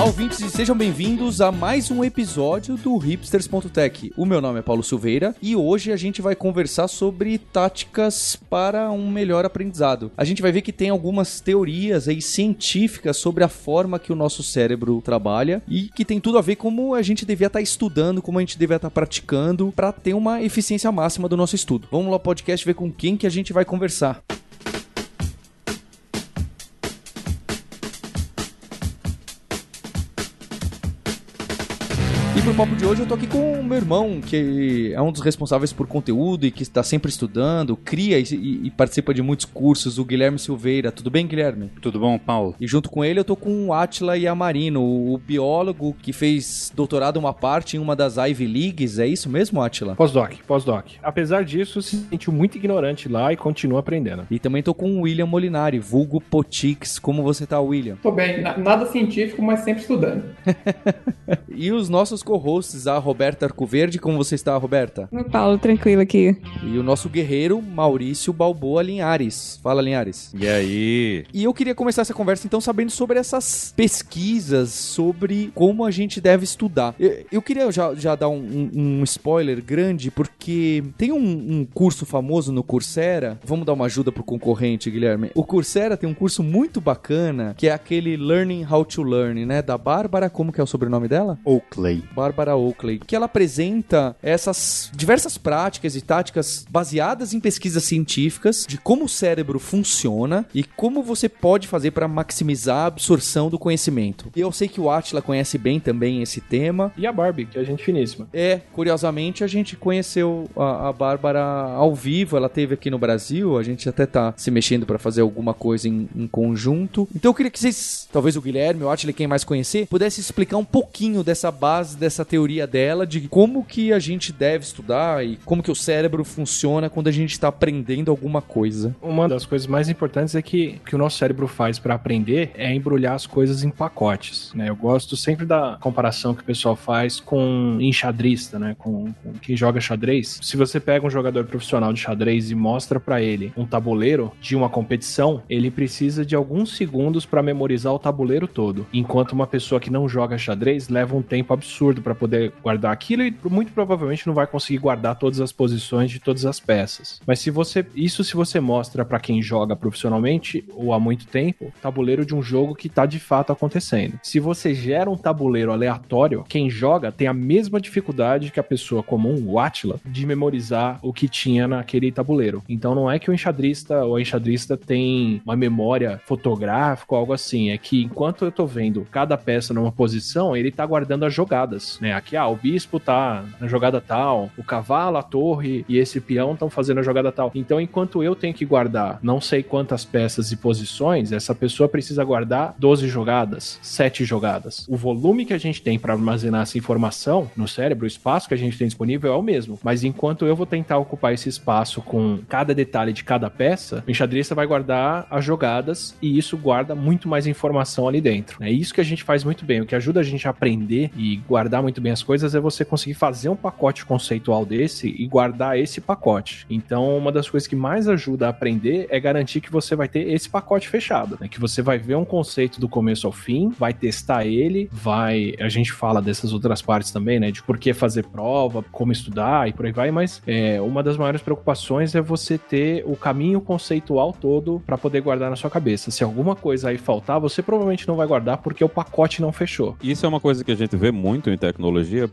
Olá, ouvintes, e sejam bem-vindos a mais um episódio do Hipsters.tech. O meu nome é Paulo Silveira e hoje a gente vai conversar sobre táticas para um melhor aprendizado. A gente vai ver que tem algumas teorias aí científicas sobre a forma que o nosso cérebro trabalha e que tem tudo a ver como a gente devia estar estudando, como a gente devia estar praticando para ter uma eficiência máxima do nosso estudo. Vamos lá, podcast, ver com quem que a gente vai conversar. Papo de hoje eu tô aqui com o meu irmão, que é um dos responsáveis por conteúdo e que está sempre estudando, cria e, e- e participa de muitos cursos, o Guilherme Silveira. Tudo bem, Guilherme? Tudo bom, Paulo? E junto com ele eu tô com o Atila Yamarino, o biólogo que fez doutorado uma parte em uma das Ivy Leagues. É isso mesmo, Atila? Pós-doc, pós-doc. Apesar disso, se sentiu muito ignorante lá e continua aprendendo. E também tô com o William Molinari, vulgo Potix. Como você tá, William? Tô bem, na- nada científico, mas sempre estudando. E os nossos co-hosts, a Roberta Arcoverde. Como você está, Roberta? Meu Paulo, tranquilo aqui. E o nosso guerreiro, Maurício Balboa Linhares. Fala, Linhares. E aí? E eu queria começar essa conversa então sabendo sobre essas pesquisas, sobre como a gente deve estudar. Eu, eu queria já, já dar um, um- um spoiler grande, porque tem um, um curso famoso no Coursera. Vamos dar uma ajuda pro concorrente, Guilherme. O Coursera tem um curso muito bacana, que é aquele Learning How to Learn, né? Da Bárbara, como que é o sobrenome dela? Oakley. Bárbara Oakley, que ela apresenta essas diversas práticas e táticas baseadas em pesquisas científicas de como o cérebro funciona e como você pode fazer para maximizar a absorção do conhecimento. E eu sei que o Atila conhece bem também esse tema. E a Barbie, que é gente finíssima. É, curiosamente, a gente conheceu a, a Bárbara ao vivo, ela teve aqui no Brasil, a gente até tá se mexendo para fazer alguma coisa em, em conjunto. Então eu queria que vocês, talvez o Guilherme, o Atila, quem mais conhecer, pudesse explicar um pouquinho dessa base, dessa teoria dela, de como que a gente deve estudar e como que o cérebro funciona quando a gente tá aprendendo alguma coisa. Uma das coisas mais importantes é que o que o nosso cérebro faz para aprender é embrulhar as coisas em pacotes, né? Eu gosto sempre da comparação que o pessoal faz com enxadrista, né? Com, com quem joga xadrez. Se você pega um jogador profissional de xadrez e mostra para ele um tabuleiro de uma competição, ele precisa de alguns segundos para memorizar o tabuleiro todo, enquanto uma pessoa que não joga xadrez leva um tempo absurdo para poder guardar aquilo e muito provavelmente não vai conseguir guardar todas as posições de todas as peças. Mas se você isso se você mostra para quem joga profissionalmente ou há muito tempo, tabuleiro de um jogo que tá de fato acontecendo. Se você gera um tabuleiro aleatório, quem joga tem a mesma dificuldade que a pessoa comum, o Atila, de memorizar o que tinha naquele tabuleiro. Então não é que o enxadrista ou a enxadrista tem uma memória fotográfica ou algo assim, é que enquanto eu tô vendo cada peça numa posição, ele tá guardando as jogadas, né? Aqui, ah, o bispo tá na jogada tal, o cavalo, a torre e esse peão estão fazendo a jogada tal. Então, enquanto eu tenho que guardar não sei quantas peças e posições, essa pessoa precisa guardar 12 jogadas, 7 jogadas. O volume que a gente tem para armazenar essa informação no cérebro, o espaço que a gente tem disponível é o mesmo. Mas enquanto eu vou tentar ocupar esse espaço com cada detalhe de cada peça, o enxadrista vai guardar as jogadas e isso guarda muito mais informação ali dentro. É isso que a gente faz muito bem. O que ajuda a gente a aprender e guardar muito bem as coisas é você conseguir fazer um pacote conceitual desse e guardar esse pacote. Então, uma das coisas que mais ajuda a aprender é garantir que você vai ter esse pacote fechado, né? Que você vai ver um conceito do começo ao fim, vai testar ele, vai. A gente fala dessas outras partes também, né? De por que fazer prova, como estudar e por aí vai, mas é, uma das maiores preocupações é você ter o caminho conceitual todo para poder guardar na sua cabeça. Se alguma coisa aí faltar, você provavelmente não vai guardar porque o pacote não fechou. Isso é uma coisa que a gente vê muito em tecnologia,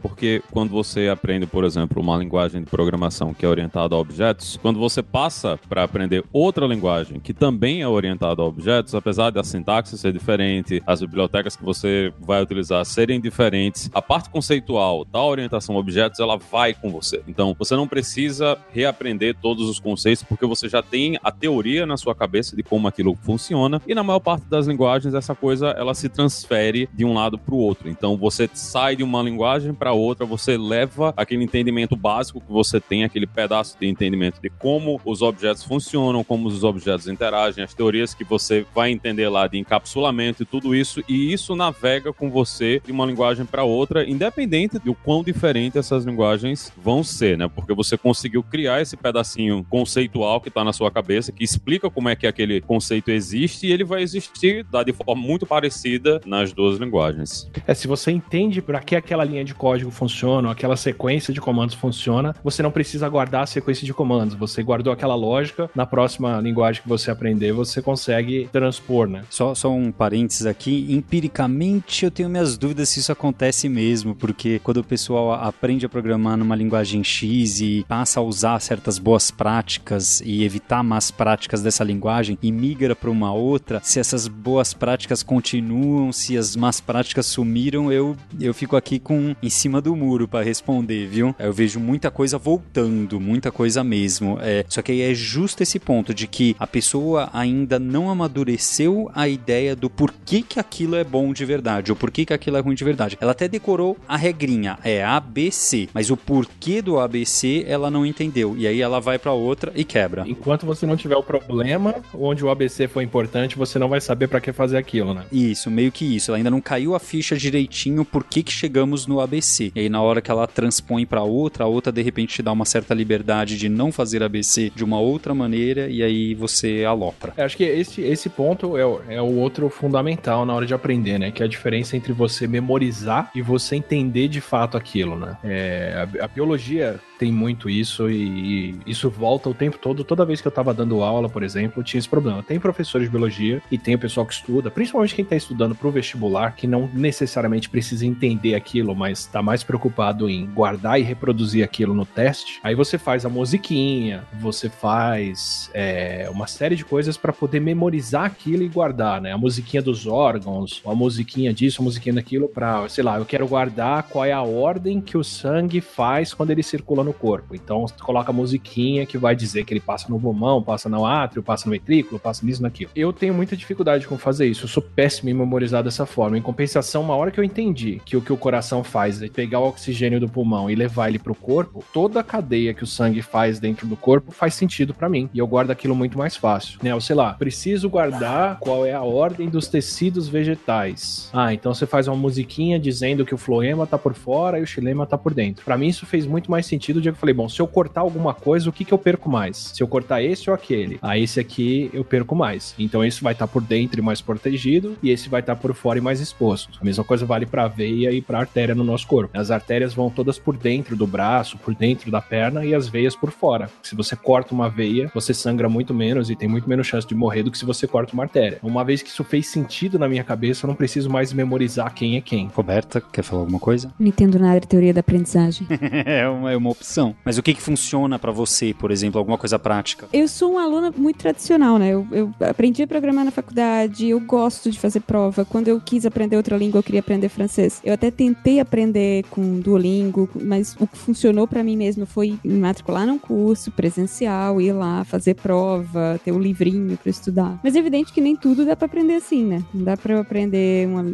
porque quando você aprende, por exemplo, uma linguagem de programação que é orientada a objetos, quando você passa para aprender outra linguagem que também é orientada a objetos, apesar da sintaxe ser diferente, as bibliotecas que você vai utilizar serem diferentes, a parte conceitual da orientação a objetos, ela vai com você. Então, você não precisa reaprender todos os conceitos, porque você já tem a teoria na sua cabeça de como aquilo funciona, e na maior parte das linguagens, essa coisa, ela se transfere de um lado para o outro. Então, você sai de uma uma linguagem para outra, você leva aquele entendimento básico que você tem, aquele pedaço de entendimento de como os objetos funcionam, como os objetos interagem, as teorias que você vai entender lá de encapsulamento e tudo isso, e isso navega com você de uma linguagem para outra, independente do quão diferente essas linguagens vão ser, né? Porque você conseguiu criar esse pedacinho conceitual que está na sua cabeça, que explica como é que aquele conceito existe, e ele vai existir de forma muito parecida nas duas linguagens. É, se você entende para que aquela linha de código funciona, aquela sequência de comandos funciona, você não precisa guardar a sequência de comandos. Você guardou aquela lógica, na próxima linguagem que você aprender, você consegue transpor, né? Só, só um parênteses aqui, empiricamente eu tenho minhas dúvidas se isso acontece mesmo, porque quando o pessoal aprende a programar numa linguagem X e passa a usar certas boas práticas e evitar más práticas dessa linguagem e migra para uma outra, se essas boas práticas continuam, se as más práticas sumiram, eu, eu fico aqui com em cima do muro para responder, viu? Eu vejo muita coisa voltando, muita coisa mesmo. É, só que aí é justo esse ponto de que a pessoa ainda não amadureceu a ideia do porquê que aquilo é bom de verdade, ou porquê que aquilo é ruim de verdade. Ela até decorou a regrinha, é ABC, mas o porquê do ABC ela não entendeu. E aí ela vai para outra e quebra. Enquanto você não tiver o problema onde o ABC foi importante, você não vai saber para que fazer aquilo, né? Isso, meio que isso. Ela ainda não caiu a ficha direitinho por que que chegamos no ABC. E aí na hora que ela transpõe para outra, a outra de repente te dá uma certa liberdade de não fazer ABC de uma outra maneira e aí você alopra. Eu acho que esse, esse ponto é, o- é o outro fundamental na hora de aprender, né? Que é a diferença entre você memorizar e você entender de fato aquilo, né? É, a, a biologia tem muito isso e, e isso volta o tempo todo. Toda vez que eu tava dando aula, por exemplo, tinha esse problema. Tem professores de biologia e tem o pessoal que estuda, principalmente quem tá estudando pro vestibular, que não necessariamente precisa entender aquilo, mas tá mais preocupado em guardar e reproduzir aquilo no teste. Aí você faz a musiquinha, você faz é, uma série de coisas para poder memorizar aquilo e guardar, né? A musiquinha dos órgãos, a musiquinha disso, a musiquinha daquilo, pra, sei lá, eu quero guardar qual é a ordem que o sangue faz quando ele circula no corpo. Então, você coloca a musiquinha que vai dizer que ele passa no pulmão, passa no átrio, passa no ventrículo, passa nisso, naquilo. Eu tenho muita dificuldade com fazer isso. Eu sou péssimo em memorizar dessa forma. Em compensação, uma hora que eu entendi que o que o coração faz é pegar o oxigênio do pulmão e levar ele pro corpo, toda a cadeia que o sangue faz dentro do corpo faz sentido pra mim. E eu guardo aquilo muito mais fácil. Né? Ou sei lá, preciso guardar qual é a ordem dos tecidos vegetais. Ah, então você faz uma musiquinha dizendo que o floema tá por fora e o xilema tá por dentro. Pra mim isso fez muito mais sentido. O dia que eu falei, bom, se eu cortar alguma coisa, o que que eu perco mais? Se eu cortar esse ou aquele? Ah, esse aqui eu perco mais. Então esse vai estar por dentro e mais protegido e esse vai estar por fora e mais exposto. A mesma coisa vale pra veia e pra artéria no nosso corpo. As artérias vão todas por dentro do braço, por dentro da perna e as veias por fora. Se você corta uma veia, você sangra muito menos e tem muito menos chance de morrer do que se você corta uma artéria. Uma vez que isso fez sentido na minha cabeça, eu não preciso mais memorizar quem é quem. Roberta, quer falar alguma coisa? Não entendo nada de teoria da aprendizagem. é, uma, é uma opção. Mas o que que funciona pra você, por exemplo, alguma coisa prática? Eu sou uma aluna muito tradicional, né? Eu, eu aprendi a programar na faculdade, eu gosto de fazer prova. Quando eu quis aprender outra língua, eu queria aprender francês. Eu até tentei aprender com Duolingo, mas o que funcionou pra mim mesmo foi me matricular num curso presencial, ir lá, fazer prova, ter o livrinho pra estudar. Mas é evidente que nem tudo dá pra aprender assim, né? Não dá pra eu aprender uma.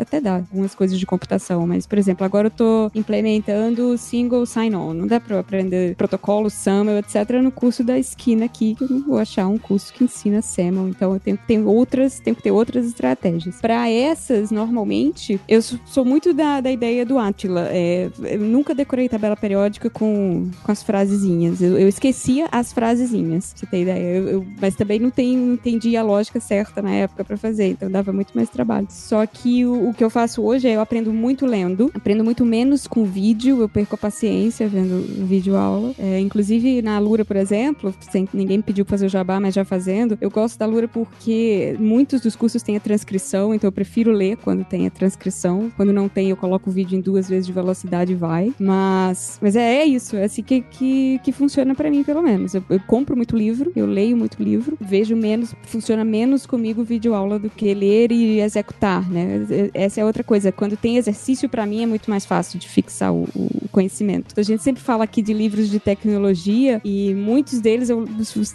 Até dá algumas coisas de computação, mas, por exemplo, agora eu tô implementando single sign-on. Não pra eu aprender protocolo, SAML, etc. no curso da esquina aqui, eu não vou achar um curso que ensina SAML. Então eu tenho que ter outras, tenho que ter outras estratégias. Pra essas, normalmente, eu sou muito da, da ideia do Attila. É, eu nunca decorei tabela periódica com, com as frasezinhas. Eu, eu esquecia as frasezinhas, pra você ter ideia. Eu- eu- mas também não, tem, não entendi a lógica certa na época pra fazer, então dava muito mais trabalho. Só que o, o que eu faço hoje é eu aprendo muito lendo, aprendo muito menos com vídeo, eu perco a paciência vendo vídeo aula. É, inclusive na Lura, por exemplo, sem ninguém me pediu pra fazer o jabá, mas já fazendo, eu gosto da Lura porque muitos dos cursos têm a transcrição, então eu prefiro ler quando tem a transcrição. Quando não tem, eu coloco o vídeo em duas vezes de velocidade e vai. Mas, mas é, é isso, é assim que, que, que funciona pra mim, pelo menos. Eu, eu compro muito livro, eu leio muito livro, vejo menos, funciona menos comigo vídeo aula do que ler e executar, né? Essa é outra coisa. Quando tem exercício, pra mim é muito mais fácil de fixar o, o conhecimento. A gente sempre fala aqui de livros de tecnologia e muitos deles, eu,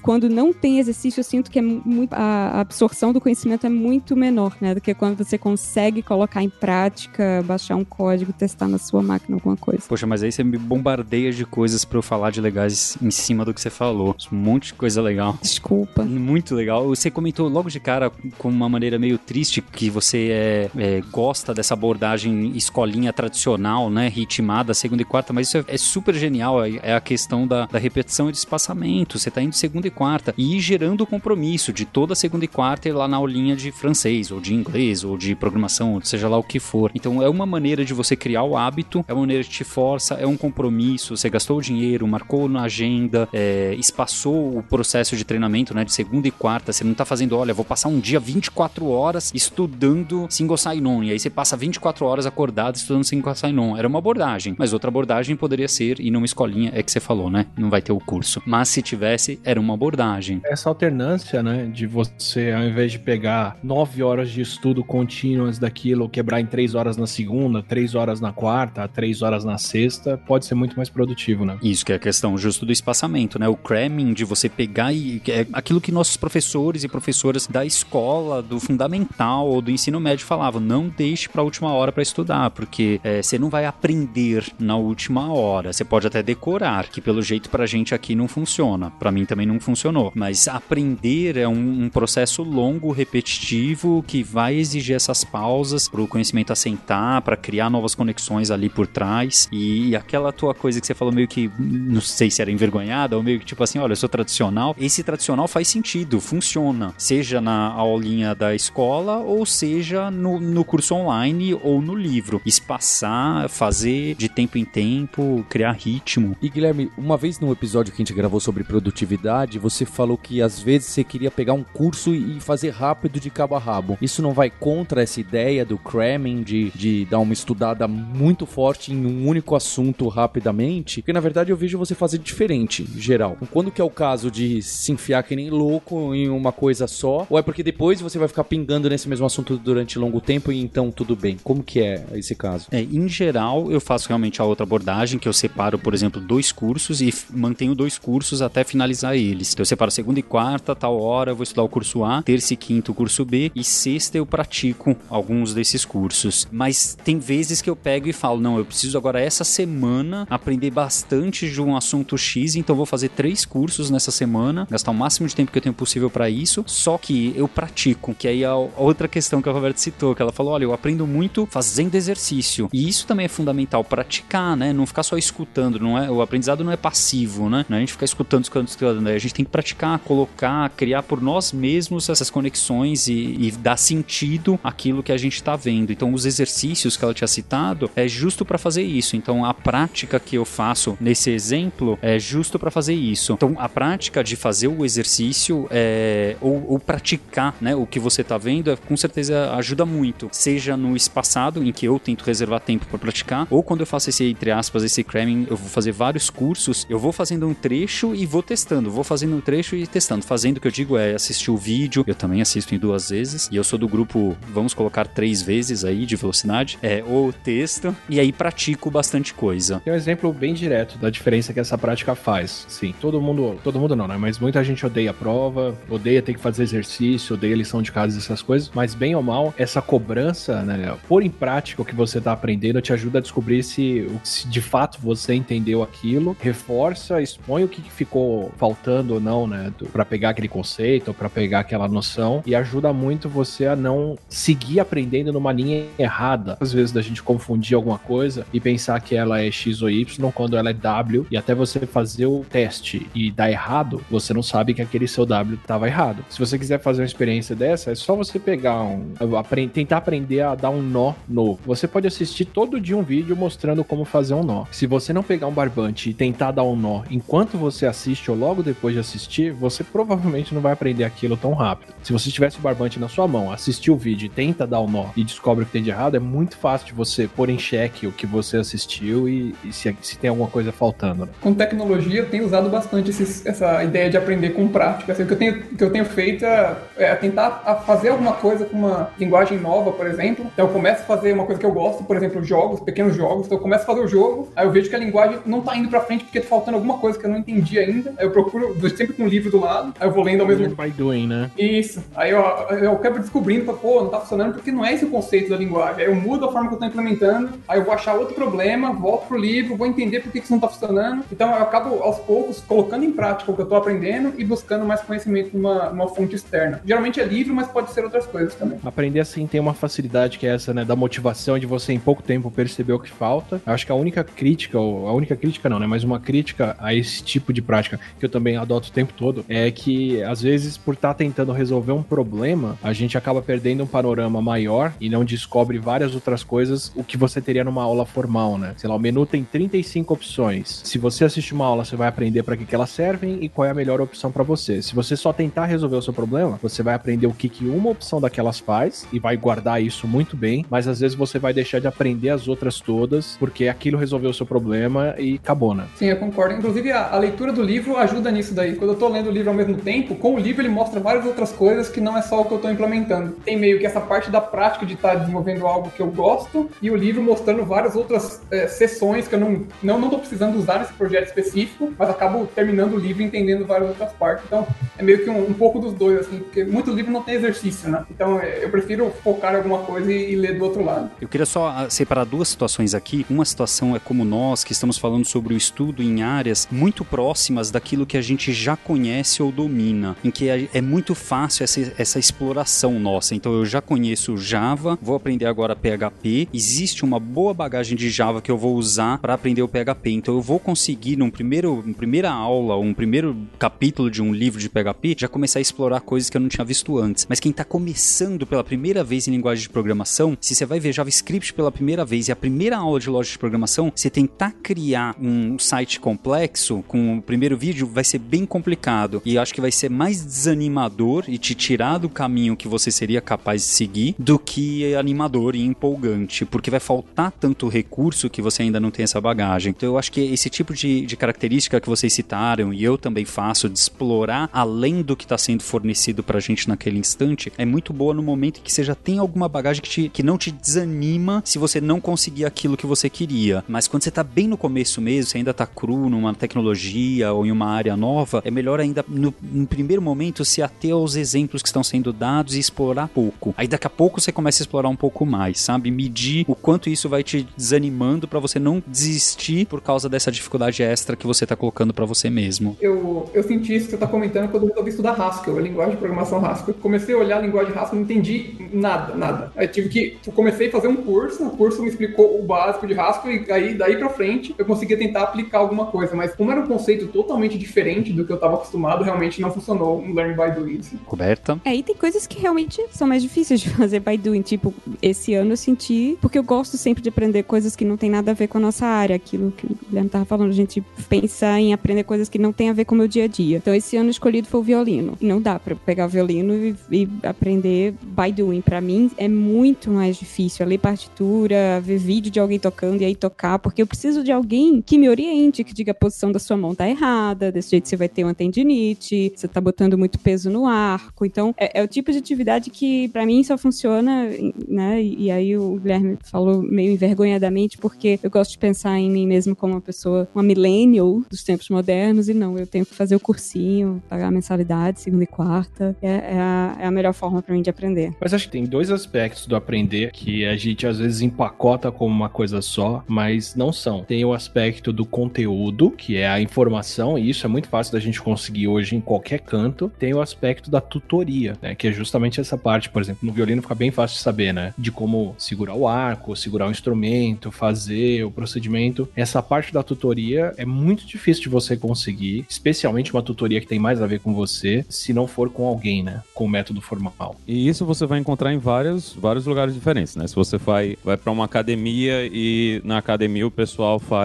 quando não tem exercício, eu sinto que é muito, a absorção do conhecimento é muito menor, né? Do que quando você consegue colocar em prática, baixar um código, testar na sua máquina alguma coisa. Poxa, mas aí você me bombardeia de coisas pra eu falar de legais em cima do que você falou. Um monte de coisa legal. Desculpa. Muito legal. Você comentou logo de cara com uma maneira meio triste que você é, é, gosta dessa abordagem escolinha tradicional, né? Ritmada, segunda e quarta, mas isso é, é super genial. É, é a questão da, da, repetição e de espaçamento. Você tá indo segunda e quarta e gerando o compromisso de toda segunda e quarta ir lá na aulinha de francês, ou de inglês, ou de programação, ou seja lá o que for. Então é uma maneira de você criar o hábito, é uma maneira que te força, é um compromisso. Você gastou o dinheiro, marcou na agenda, é, espaçou o processo de treinamento, né? De segunda e quarta. Você não tá fazendo, olha, vou passar um dia 24 horas estudando single sign-on. E aí você passa 24 horas acordado estudando single sign-on. Era uma abordagem. Mas outra abordagem poderia ser ir numa escolinha, é que você falou, né? Não vai ter o curso. Mas se tivesse, era uma abordagem. Essa alternância, né? De você, ao invés de pegar 9 horas de estudo contínuas daquilo, quebrar em 3 horas na segunda, 3 horas na quarta, 3 horas na sexta, pode ser muito mais produtivo, né? Isso que é a questão justo do espaçamento, né? O cramming de você pegar e é aquilo que nossos professores e professoras da escola, do fundamental ou do ensino médio falavam, não deixe para a última hora para estudar, porque é, você não vai aprender na última hora. Você pode até decorar, que pelo jeito pra gente aqui não funciona. Para mim também não funcionou. Mas aprender é um, um processo longo, repetitivo, que vai exigir essas pausas para o conhecimento assentar, para criar novas conexões ali por trás. E, e aquela tua coisa que você falou meio que, não sei se era envergonhada, ou meio que tipo assim, olha, eu sou tradicional. Esse tradicional faz sentido, funciona. Seja na aulinha da escola, ou seja no, no curso online ou no livro. Espaçar, fazer de tempo em tempo, criar ritmo. E Guilherme, uma vez no episódio que a gente gravou sobre produtividade, você falou que às vezes você queria pegar um curso e fazer rápido de cabo a rabo. Isso não vai contra essa ideia do cramming, de, de dar uma estudada muito forte em um único assunto rapidamente? Porque na verdade eu vejo você fazer diferente, geral. Então, quando que é o caso de se enfiar que nem louco em uma coisa só? Ou é porque depois você vai ficar pingando nesse mesmo assunto durante longo tempo e então tudo bem? Como que é esse caso? É, em geral, eu faço realmente a outra abordagem, que eu separo, por exemplo, dois cursos e mantenho dois cursos até finalizar eles. Então eu separo segunda e quarta, tal hora eu vou estudar o curso A, terça e quinta o curso B e sexta eu pratico alguns desses cursos. Mas tem vezes que eu pego e falo, não, eu preciso agora essa semana aprender bastante de um assunto X, então vou fazer três cursos nessa semana, gastar o máximo de tempo que eu tenho possível para isso, só que eu pratico, que aí é a outra questão que a Roberta citou, que ela falou, olha, eu aprendo muito fazendo exercício. E isso também é fundamental, praticar, né? Não ficar só escutando, não é? O aprendizado não é passivo, né? Não é a gente ficar escutando, escutando, escutando. Né? A gente tem que praticar, colocar, criar por nós mesmos essas conexões e, e dar sentido àquilo que a gente está vendo. Então, os exercícios que ela tinha citado é justo para fazer isso. Então, a prática que eu faço nesse exemplo é justo para fazer isso. Então, a prática de fazer o exercício é, ou, ou praticar, né? O que você está vendo, é, com certeza ajuda muito. Seja no espaçado, em que eu tento reservar tempo para praticar, ou quando eu faço esse, entre aspas, esse cramming, eu vou fazer vários cursos, eu vou fazendo um trecho e vou testando, vou fazendo um trecho e testando. Fazendo o que eu digo é assistir o vídeo, eu também assisto em duas vezes, e eu sou do grupo, vamos colocar três vezes aí de velocidade, é, ou texto, e aí pratico bastante coisa. Tem um exemplo bem direto da diferença que essa prática faz. Sim, todo mundo, todo mundo não, né? Mas muita gente odeia a prova, odeia ter que fazer exercício, odeia lição de casa, essas coisas, mas bem ou mal, essa cobrança, né? Pôr em prática o que você tá aprendendo te ajuda a descobrir se, se de fato você entendeu aquilo, reforça, expõe o que ficou faltando ou não, né? para pegar aquele conceito, para pegar aquela noção e ajuda muito você a não seguir aprendendo numa linha errada. Às vezes da gente confundir alguma coisa e pensar que ela é X ou Y quando ela é W e até você fazer o teste e dar errado, você não sabe que aquele seu W estava errado. Se você quiser fazer uma experiência dessa, é só você pegar um. Aprend, tentar aprender a dar um nó novo. Você pode assistir todo dia um vídeo mostrando como fazer um nó. Se você não pegar um barbante e tentar dar um nó enquanto você assiste ou logo depois de assistir, você provavelmente não vai aprender aquilo tão rápido. Se você tivesse o barbante na sua mão, assistir o vídeo e tenta dar um nó e descobre o que tem de errado, é muito fácil de você pôr em xeque o que você assistiu e, e se, se, tem alguma coisa faltando. Né? Com tecnologia, eu tenho usado bastante esses, essa ideia de aprender com prática. Assim, o que eu tenho, que eu tenho feito é, é tentar fazer alguma coisa com uma linguagem nova, por exemplo. Então eu começo a fazer uma coisa que eu gosto, por exemplo, jogos, pequenos jogos. Então eu começo a fazer o jogo, aí eu vejo que a linguagem não tá indo pra frente porque tá faltando alguma coisa que eu não entendi ainda. Aí eu procuro, sempre com um livro do lado, aí eu vou lendo ao mesmo tempo. by doing, né? Isso. Aí eu, eu acabo descobrindo, pô, não tá funcionando porque não é esse o conceito da linguagem. Aí eu mudo a forma forma que eu tô implementando, aí eu vou achar outro problema, volto pro livro, vou entender por que isso não tá funcionando. Então eu acabo aos poucos colocando em prática o que eu tô aprendendo e buscando mais conhecimento numa, numa fonte externa. Geralmente é livro, mas pode ser outras coisas também. Aprender assim tem uma facilidade que é essa, né, da motivação de você em pouco tempo perceber o que falta. Eu acho que a única crítica, ou a única crítica não, né, mas uma crítica a esse tipo de prática que eu também adoto o tempo todo é que às vezes por estar tá tentando resolver um problema, a gente acaba perdendo um panorama maior e não descobre várias outras coisas o que você teria numa aula formal, né? Sei lá, o menu tem 35 opções. Se você assistir uma aula, você vai aprender para que, que elas servem e qual é a melhor opção para você. Se você só tentar resolver o seu problema, você vai aprender o que, que uma opção daquelas faz e vai guardar isso muito bem, mas às vezes você vai deixar de aprender as outras todas porque aquilo resolveu o seu problema e acabou, né? Sim, eu concordo. Inclusive, a, a leitura do livro ajuda nisso daí. Quando eu tô lendo o livro ao mesmo tempo, com o livro ele mostra várias outras coisas que não é só o que eu tô implementando. Tem meio que essa parte da prática de estar tá desenvolvendo algo que eu gosto e o livro mostrando várias outras é, sessões que eu não, não, não tô precisando usar nesse projeto específico, mas acabo terminando o livro entendendo várias outras partes. Então, é meio que um, um pouco dos dois, assim, porque muito livro não tem exercício, né? Então, é, eu prefiro focar em alguma coisa e, e ler do outro lado. Eu queria só ah, separar duas situações aqui. Uma situação é como nós, que estamos falando sobre o estudo em áreas muito próximas daquilo que a gente já conhece ou domina, em que é, é muito fácil essa, essa exploração nossa. Então, eu já conheço Java, vou aprender agora PHP. Existe uma boa bagagem de Java que eu vou usar para aprender o PHP. Então, eu vou conseguir, num primeiro, primeira aula, um primeiro capítulo de um livro de PHP, já começar a explorar coisas que eu não tinha visto antes. Mas quem está começando pela primeira vez em linguagem de programação, se você vai ver JavaScript pela primeira vez e a primeira aula de lógica de programação, você tentar criar um site complexo com o primeiro vídeo vai ser bem complicado. E acho que vai ser mais desanimador e te tirar do caminho que você seria capaz de seguir do que animador e empolgante, porque vai faltar tanto recurso que você ainda não tem essa bagagem. Então eu acho que esse tipo de, de característica que vocês citaram e eu também faço de explorar além do que está sendo fornecido pra gente naquele instante é muito boa no momento em que você já tem alguma bagagem que, te, que não te desanima se você não conseguir aquilo que você queria. Mas quando você tá bem no começo mesmo, você ainda tá cru numa tecnologia ou em uma área nova, é melhor ainda no, no primeiro momento se ater aos exemplos que estão sendo dados e explorar pouco. Aí daqui a pouco você começa a explorar um pouco mais, sabe? Medir o quanto isso vai te desanimando para você não desistir por causa dessa dificuldade extra que você tá colocando para você mesmo. Eu, eu senti isso que você tá comentando quando eu resolvi estudar Haskell, a linguagem de programação Haskell. Comecei a olhar a linguagem Haskell, não entendi nada, nada. Aí tive que, comecei a fazer um curso, o curso me explicou o básico de Haskell e aí daí pra frente eu conseguia tentar aplicar alguma coisa, mas como era um conceito totalmente diferente do que eu tava acostumado, realmente não funcionou um Learn by Doing. Assim. Coberta. É, e tem coisas que realmente são mais difíceis de fazer by doing, tipo, esse ano eu senti, porque eu gosto sempre de aprender coisas que não tem nada a ver com a nossa área, aquilo que o Guilherme tava falando, a gente pensa em aprender coisas que não tem a ver com o meu dia a dia. Então esse ano escolhido foi o violino. Não dá para pegar o violino e, e aprender by doing. Para mim é muito mais difícil ler partitura, ver vídeo de alguém tocando e aí tocar, porque eu preciso de alguém que me oriente, que diga a posição da sua mão tá errada, desse jeito você vai ter uma tendinite, você tá botando muito peso no arco. Então é, é o tipo de atividade que para mim só funciona, né? E, e aí o Guilherme falou meio envergonhadamente, porque eu gosto de pensar em mim mesmo como uma pessoa, uma millennial dos tempos modernos, e não, eu tenho que fazer o cursinho, pagar a mensalidade, segunda e quarta. É, é, a, é a melhor forma para mim de aprender. Mas acho que tem dois aspectos do aprender que a gente às vezes empacota como uma coisa só, mas não são. Tem o aspecto do conteúdo, que é a informação, e isso é muito fácil da gente conseguir hoje em qualquer canto. Tem o aspecto da tutoria, né? Que é justamente essa parte, por exemplo, no violino fica bem fácil de saber, né? De como segurar o arco, segurar o instrumento, fazer o procedimento. Essa parte da tutoria é muito difícil de você conseguir, especialmente uma tutoria que tem mais a ver com você, se não for com alguém, né? Com o método formal. E isso você vai encontrar em vários, vários lugares diferentes, né? Se você vai, vai para uma academia e na academia o pessoal faz,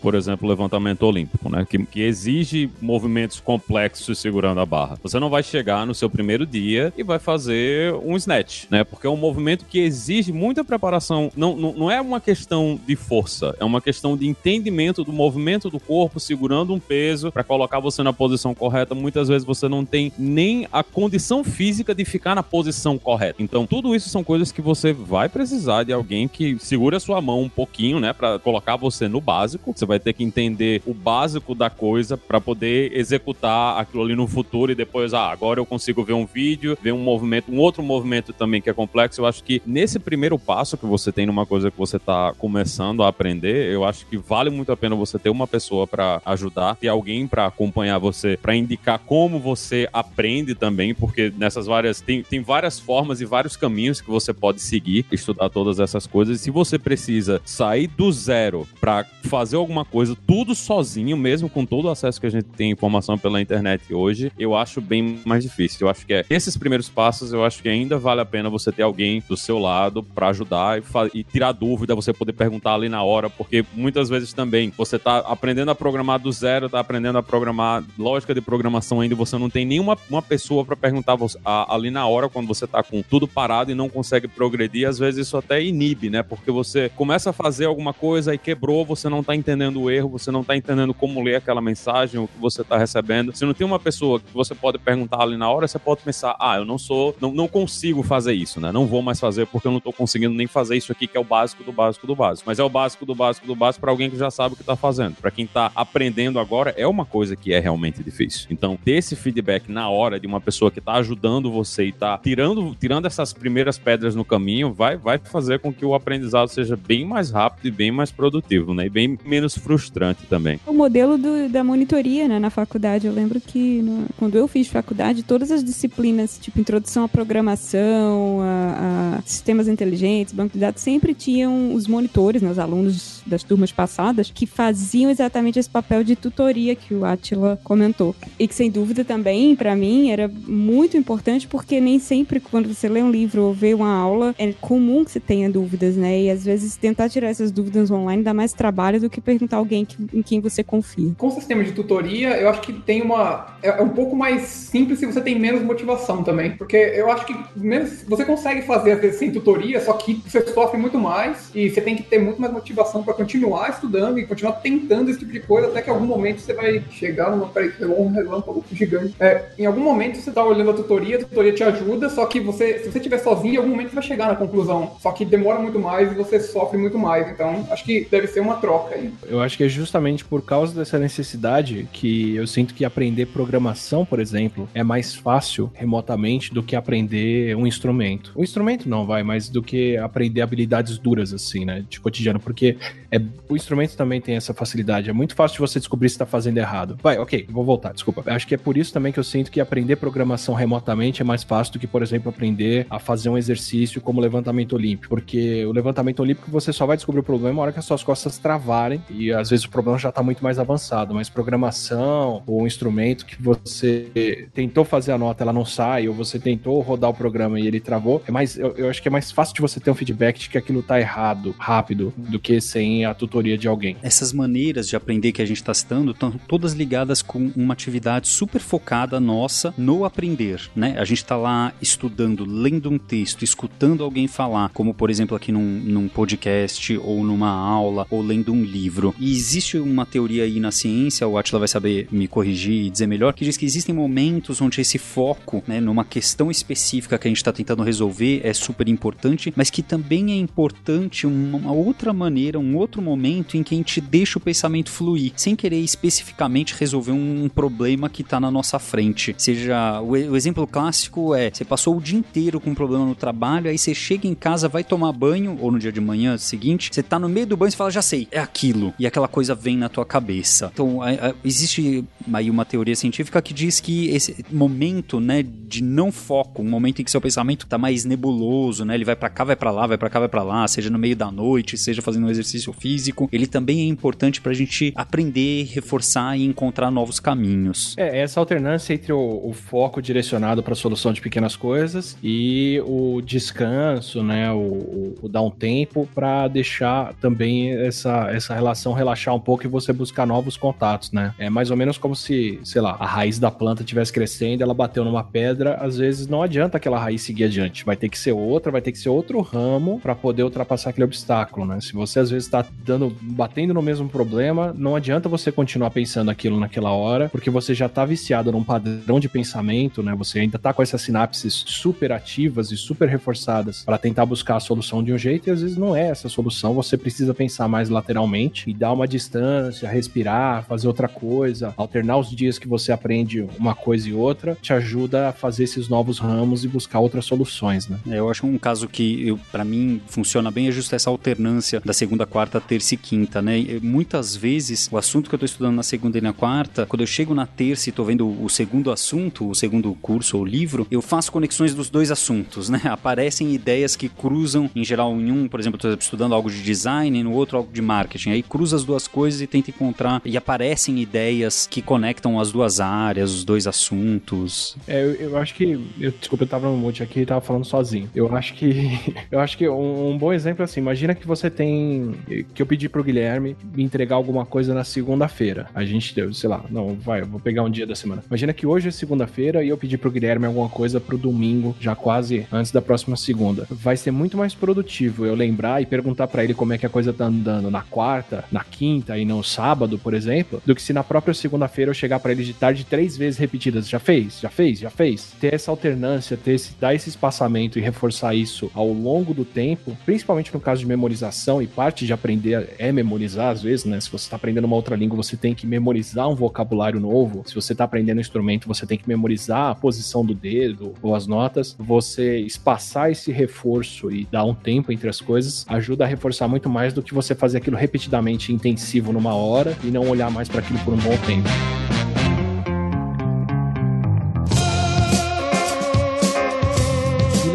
por exemplo, levantamento olímpico, né? Que, que exige movimentos complexos segurando a barra. Você não vai chegar no seu primeiro dia e vai fazer um snatch, né? Porque é um movimento que exige muita preparação. Não, não, não é uma questão de força, é uma questão de entendimento do movimento do corpo segurando um peso para colocar você na posição correta. Muitas vezes você não tem nem a condição física de ficar na posição correta. Então, tudo isso são coisas que você vai precisar de alguém que segure a sua mão um pouquinho, né, para colocar você no básico. Você vai ter que entender o básico da coisa para poder executar aquilo ali no futuro e depois, ah, agora eu consigo ver um vídeo, ver um movimento, um outro movimento também que é complexo. Eu acho que nesse primeiro passo, que você tem numa coisa que você está começando a aprender, eu acho que vale muito a pena você ter uma pessoa para ajudar, ter alguém para acompanhar você, para indicar como você aprende também, porque nessas várias tem, tem várias formas e vários caminhos que você pode seguir, estudar todas essas coisas. E se você precisa sair do zero para fazer alguma coisa tudo sozinho, mesmo com todo o acesso que a gente tem informação pela internet hoje, eu acho bem mais difícil. Eu acho que é esses primeiros passos, eu acho que ainda vale a pena você ter alguém do seu lado para ajudar e, e, tirar dúvida, você poder perguntar ali na hora, porque muitas vezes também você tá aprendendo a programar do zero, tá aprendendo a programar lógica de programação ainda, você não tem nenhuma uma pessoa para perguntar você, a, ali na hora quando você tá com tudo parado e não consegue progredir, às vezes isso até inibe, né? Porque você começa a fazer alguma coisa e quebrou, você não tá entendendo o erro, você não tá entendendo como ler aquela mensagem, o que você tá recebendo. Se não tem uma pessoa que você pode perguntar ali na hora, você pode pensar, ah, eu não sou, não, não consigo fazer isso, né? Não vou mais fazer porque eu não tô conseguindo nem fazer isso aqui que é o básico do básico do básico. Mas é o básico do básico do básico para alguém que já sabe o que tá fazendo. Para quem tá aprendendo agora, é uma coisa que é realmente difícil. Então, ter esse feedback na hora de uma pessoa que tá ajudando você e tá tirando, tirando essas primeiras pedras no caminho, vai, vai fazer com que o aprendizado seja bem mais rápido e bem mais produtivo, né? E bem menos frustrante também. O modelo do, da monitoria, né, na faculdade, eu lembro que no, quando eu fiz faculdade, todas as disciplinas, tipo introdução à programação, a, a sistemas inteligentes, banco de dados, sempre tinham os monitores, né, os alunos das turmas passadas, que faziam exatamente esse papel de tutoria que o Atila comentou. E que, sem dúvida, também, para mim, era muito importante, porque nem sempre, quando você lê um livro ou vê uma aula, é comum que você tenha dúvidas, né? E às vezes tentar tirar essas dúvidas online dá mais trabalho do que perguntar a alguém que, em quem você confia. Com o sistema de tutoria, eu acho que tem uma. É, é um pouco mais simples se você tem menos motivação também. Porque eu acho que menos, você consegue fazer, às vezes, sem tutoria, só que você sofre muito mais e você tem que ter muito mais motivação para continuar estudando e continuar tentando esse tipo de coisa até que algum momento você vai chegar numa. Peraí, um relâmpago gigante. É, em algum momento você tá olhando a tutoria, a tutoria te ajuda, só que você, se você estiver sozinho, em algum momento você vai chegar na conclusão. Só que demora muito mais e você sofre muito mais. Então, acho que deve ser uma troca aí. Eu acho que é justamente por causa dessa necessidade que eu sinto que aprender programação, por exemplo, é mais fácil remotamente do que aprender um instrumento. O instrumento não vai, mas do que aprender habilidades duras, assim, né? De cotidiano. Porque é, o instrumento também tem essa facilidade. É muito fácil de você descobrir se está fazendo errado. Vai, ok, vou voltar, desculpa. Acho que é por isso também que eu sinto que aprender programação remotamente é mais fácil do que, por exemplo, aprender a fazer um exercício como levantamento olímpico. Porque o levantamento olímpico você só vai descobrir o problema na hora que as suas costas travarem e às vezes o problema já está muito mais avançado. Mas programação ou um instrumento que você tentou fazer a nota, ela não sai, ou você tentou rodar o programa e ele travou, é mais, eu, eu acho que é mais fácil de você ter um feedback de que aquilo tá errado, rápido, do que sem a tutoria de alguém. Essas maneiras de aprender que a gente está citando estão todas ligadas com uma atividade super focada nossa no aprender, né? A gente está lá estudando, lendo um texto, escutando alguém falar, como por exemplo aqui num, num podcast ou numa aula ou lendo um livro. E existe uma teoria aí na ciência, o Atila vai saber me corrigir e dizer melhor, que diz que existem momentos onde esse foco, né, numa questão específica que a gente está tentando resolver é super importante, mas que também é importante uma outra maneira, um outro momento em que a gente deixa o pensamento fluir, sem querer especificamente resolver um problema que está na nossa frente. Seja, o, o exemplo clássico é, você passou o dia inteiro com um problema no trabalho, aí você chega em casa, vai tomar banho, ou no dia de manhã seguinte, você tá no meio do banho e fala, já sei, é aquilo. E aquela coisa vem na tua cabeça. Então, a, a, existe aí uma teoria científica que diz que esse momento, né, de não foco, um momento em que seu pensamento tá mais nebuloso, né, ele vai para cá, vai para lá, vai para cá, vai para lá, seja no meio da noite, seja fazendo um exercício físico, ele também é importante pra gente aprender, reforçar e encontrar novos caminhos. É, essa alternância entre o, o foco direcionado para a solução de pequenas coisas e o descanso, né, o, o, o dar um tempo para deixar também essa, essa relação relaxar um pouco e você buscar novos contatos, né? É mais ou menos como se, sei lá, a raiz da planta estivesse crescendo, ela bateu numa pedra, às vezes não adianta aquela raiz seguir adiante, vai ter que ser outra, vai ter que ser outro ramo para poder ultrapassar aquele obstáculo, né? Se você às vezes está dando, batendo no mesmo problema, não adianta você continuar pensando aquilo naquela hora, porque você já está viciado num padrão de pensamento, né? Você ainda está com essas sinapses super ativas e super reforçadas para tentar buscar a solução de um jeito e às vezes não é essa solução, você precisa pensar mais lateralmente e dar uma distância, respirar, fazer outra coisa, alternar os dias que você aprende uma coisa e outra, te ajuda a fazer esses novos ramos e buscar outras soluções, né? Eu acho um caso que, para mim funciona bem é justo essa alternância da segunda, quarta, terça e quinta, né? E, muitas vezes, o assunto que eu tô estudando na segunda e na quarta, quando eu chego na terça e tô vendo o segundo assunto, o segundo curso ou livro, eu faço conexões dos dois assuntos, né? Aparecem ideias que cruzam, em geral, em um, por exemplo, eu tô estudando algo de design, no outro algo de marketing. Aí cruza as duas coisas e tenta encontrar, e aparecem ideias que conectam as duas áreas, os dois assuntos. É, eu, eu acho que. Eu, desculpa, eu tava no monte aqui e tava falando sozinho. Eu acho que. Eu acho que um, um bom exemplo é assim: imagina que você tem. Que eu pedi pro Guilherme me entregar alguma coisa na segunda-feira. A gente deu, sei lá, não, vai, eu vou pegar um dia da semana. Imagina que hoje é segunda-feira e eu pedi pro Guilherme alguma coisa pro domingo, já quase antes da próxima segunda. Vai ser muito mais produtivo eu lembrar e perguntar para ele como é que a coisa tá andando na quarta, na quinta e no sábado, por exemplo, do que se na própria segunda-feira eu chegar para ele de tarde três vezes repetidas. Já fez? Já fez? Já fez? Ter essa alternância, ter esse, dar esse espaçamento e reforçar isso ao longo do tempo, principalmente no caso de memorização, e parte de aprender é memorizar às vezes, né? Se você está aprendendo uma outra língua, você tem que memorizar um vocabulário novo. Se você está aprendendo um instrumento, você tem que memorizar a posição do dedo ou as notas. Você espaçar esse reforço e dar um tempo entre as coisas ajuda a reforçar muito mais do que você fazer aquilo repetidamente intensivo numa hora e não olhar mais para aquilo por um bom tempo.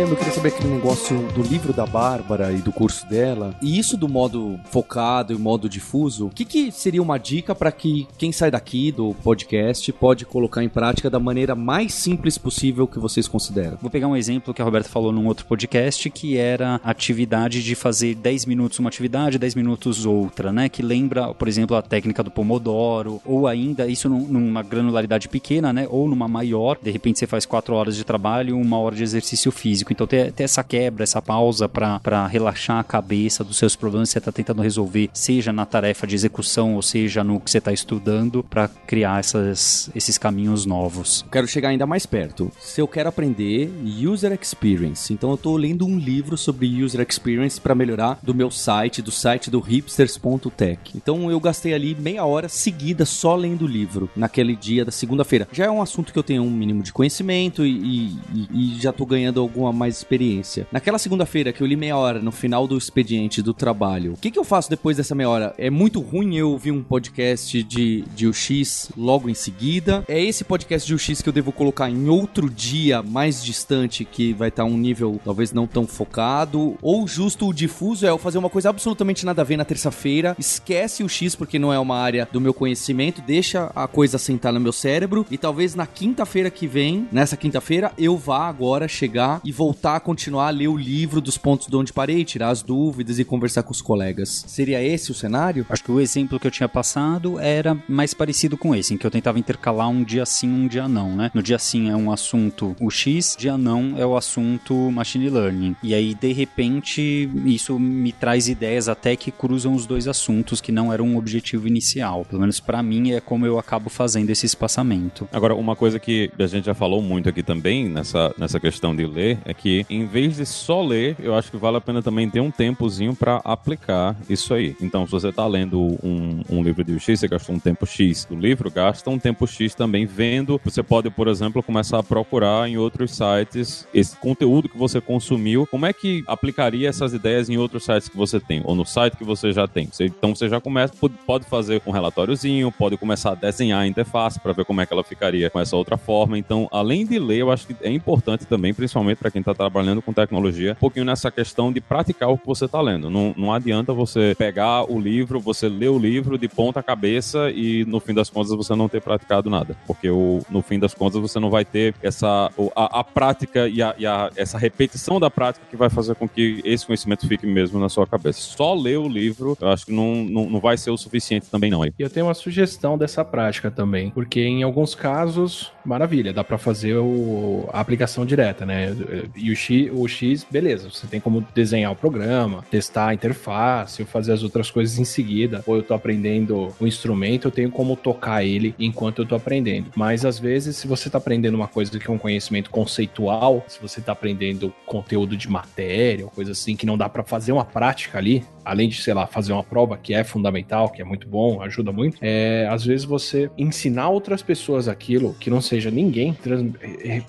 Eu queria saber aquele negócio do livro da Bárbara e do curso dela. E isso do modo focado e modo difuso, o que, que seria uma dica para que quem sai daqui do podcast pode colocar em prática da maneira mais simples possível que vocês consideram? Vou pegar um exemplo que a Roberta falou num outro podcast, que era a atividade de fazer 10 minutos uma atividade, 10 minutos outra, né? Que lembra, por exemplo, a técnica do Pomodoro, ou ainda isso num- numa granularidade pequena, né? Ou numa maior, de repente você faz 4 horas de trabalho, uma hora de exercício físico. Então ter, ter essa quebra, essa pausa para relaxar a cabeça dos seus problemas que você está tentando resolver, seja na tarefa de execução ou seja no que você está estudando, para criar essas, esses caminhos novos. Quero chegar ainda mais perto. Se eu quero aprender User Experience, então eu tô lendo um livro sobre User Experience para melhorar do meu site, do site do hipsters.tech. Então eu gastei ali meia hora seguida só lendo o livro naquele dia da segunda-feira. Já é um assunto que eu tenho um mínimo de conhecimento e, e- e já tô ganhando alguma mais experiência. Naquela segunda-feira que eu li meia hora no final do expediente do trabalho, o que, que eu faço depois dessa meia hora? É muito ruim eu ouvir um podcast de, de UX logo em seguida. É esse podcast de UX que eu devo colocar em outro dia mais distante, que vai estar um nível talvez não tão focado. Ou justo o difuso é eu fazer uma coisa absolutamente nada a ver na terça-feira, esquece o X porque não é uma área do meu conhecimento, deixa a coisa sentar no meu cérebro e talvez na quinta-feira que vem, nessa quinta-feira, eu vá agora chegar e voltar a continuar a ler o livro dos pontos de onde parei, tirar as dúvidas e conversar com os colegas. Seria esse o cenário? Acho que o exemplo que eu tinha passado era mais parecido com esse, em que eu tentava intercalar um dia sim, um dia não, né? No dia sim é um assunto o X, dia não é o assunto machine learning. E aí, de repente, isso me traz ideias até que cruzam os dois assuntos que não eram um objetivo inicial. Pelo menos pra mim é como eu acabo fazendo esse espaçamento. Agora, uma coisa que a gente já falou muito aqui também, nessa, nessa questão de ler, é que em vez de só ler, eu acho que vale a pena também ter um tempozinho pra aplicar isso aí. Então, se você tá lendo um, um livro de UX, você gastou um tempo X do livro, gasta um tempo X também vendo. Você pode, por exemplo, começar a procurar em outros sites esse conteúdo que você consumiu. Como é que aplicaria essas ideias em outros sites que você tem? Ou no site que você já tem? Você- então, você já começa, pode fazer um relatóriozinho, pode começar a desenhar a interface para ver como é que ela ficaria com essa outra forma. Então, além de ler, eu acho que é importante também, principalmente para quem está trabalhando com tecnologia, um pouquinho nessa questão de praticar o que você está lendo. Não, não adianta você pegar o livro, você ler o livro de ponta cabeça e no fim das contas você não ter praticado nada. Porque o, no fim das contas você não vai ter essa a, a prática e, a, e a- essa repetição da prática que vai fazer com que esse conhecimento fique mesmo na sua cabeça. Só ler o livro, eu acho que não, não, não vai ser o suficiente também não. aí. Eu tenho uma sugestão dessa prática também, porque em alguns casos, maravilha, dá pra fazer o- a aplicação direta, né? E o X, o X, beleza, você tem como desenhar o programa, testar a interface, fazer as outras coisas em seguida. Ou eu tô aprendendo o instrumento, eu tenho como tocar ele enquanto eu tô aprendendo. Mas às vezes, se você tá aprendendo uma coisa que é um conhecimento conceitual, se você tá aprendendo conteúdo de matéria ou coisa assim que não dá pra fazer uma prática ali, além de, sei lá, fazer uma prova que é fundamental, que é muito bom, ajuda muito, é, às vezes você ensinar outras pessoas aquilo, que não, seja ninguém,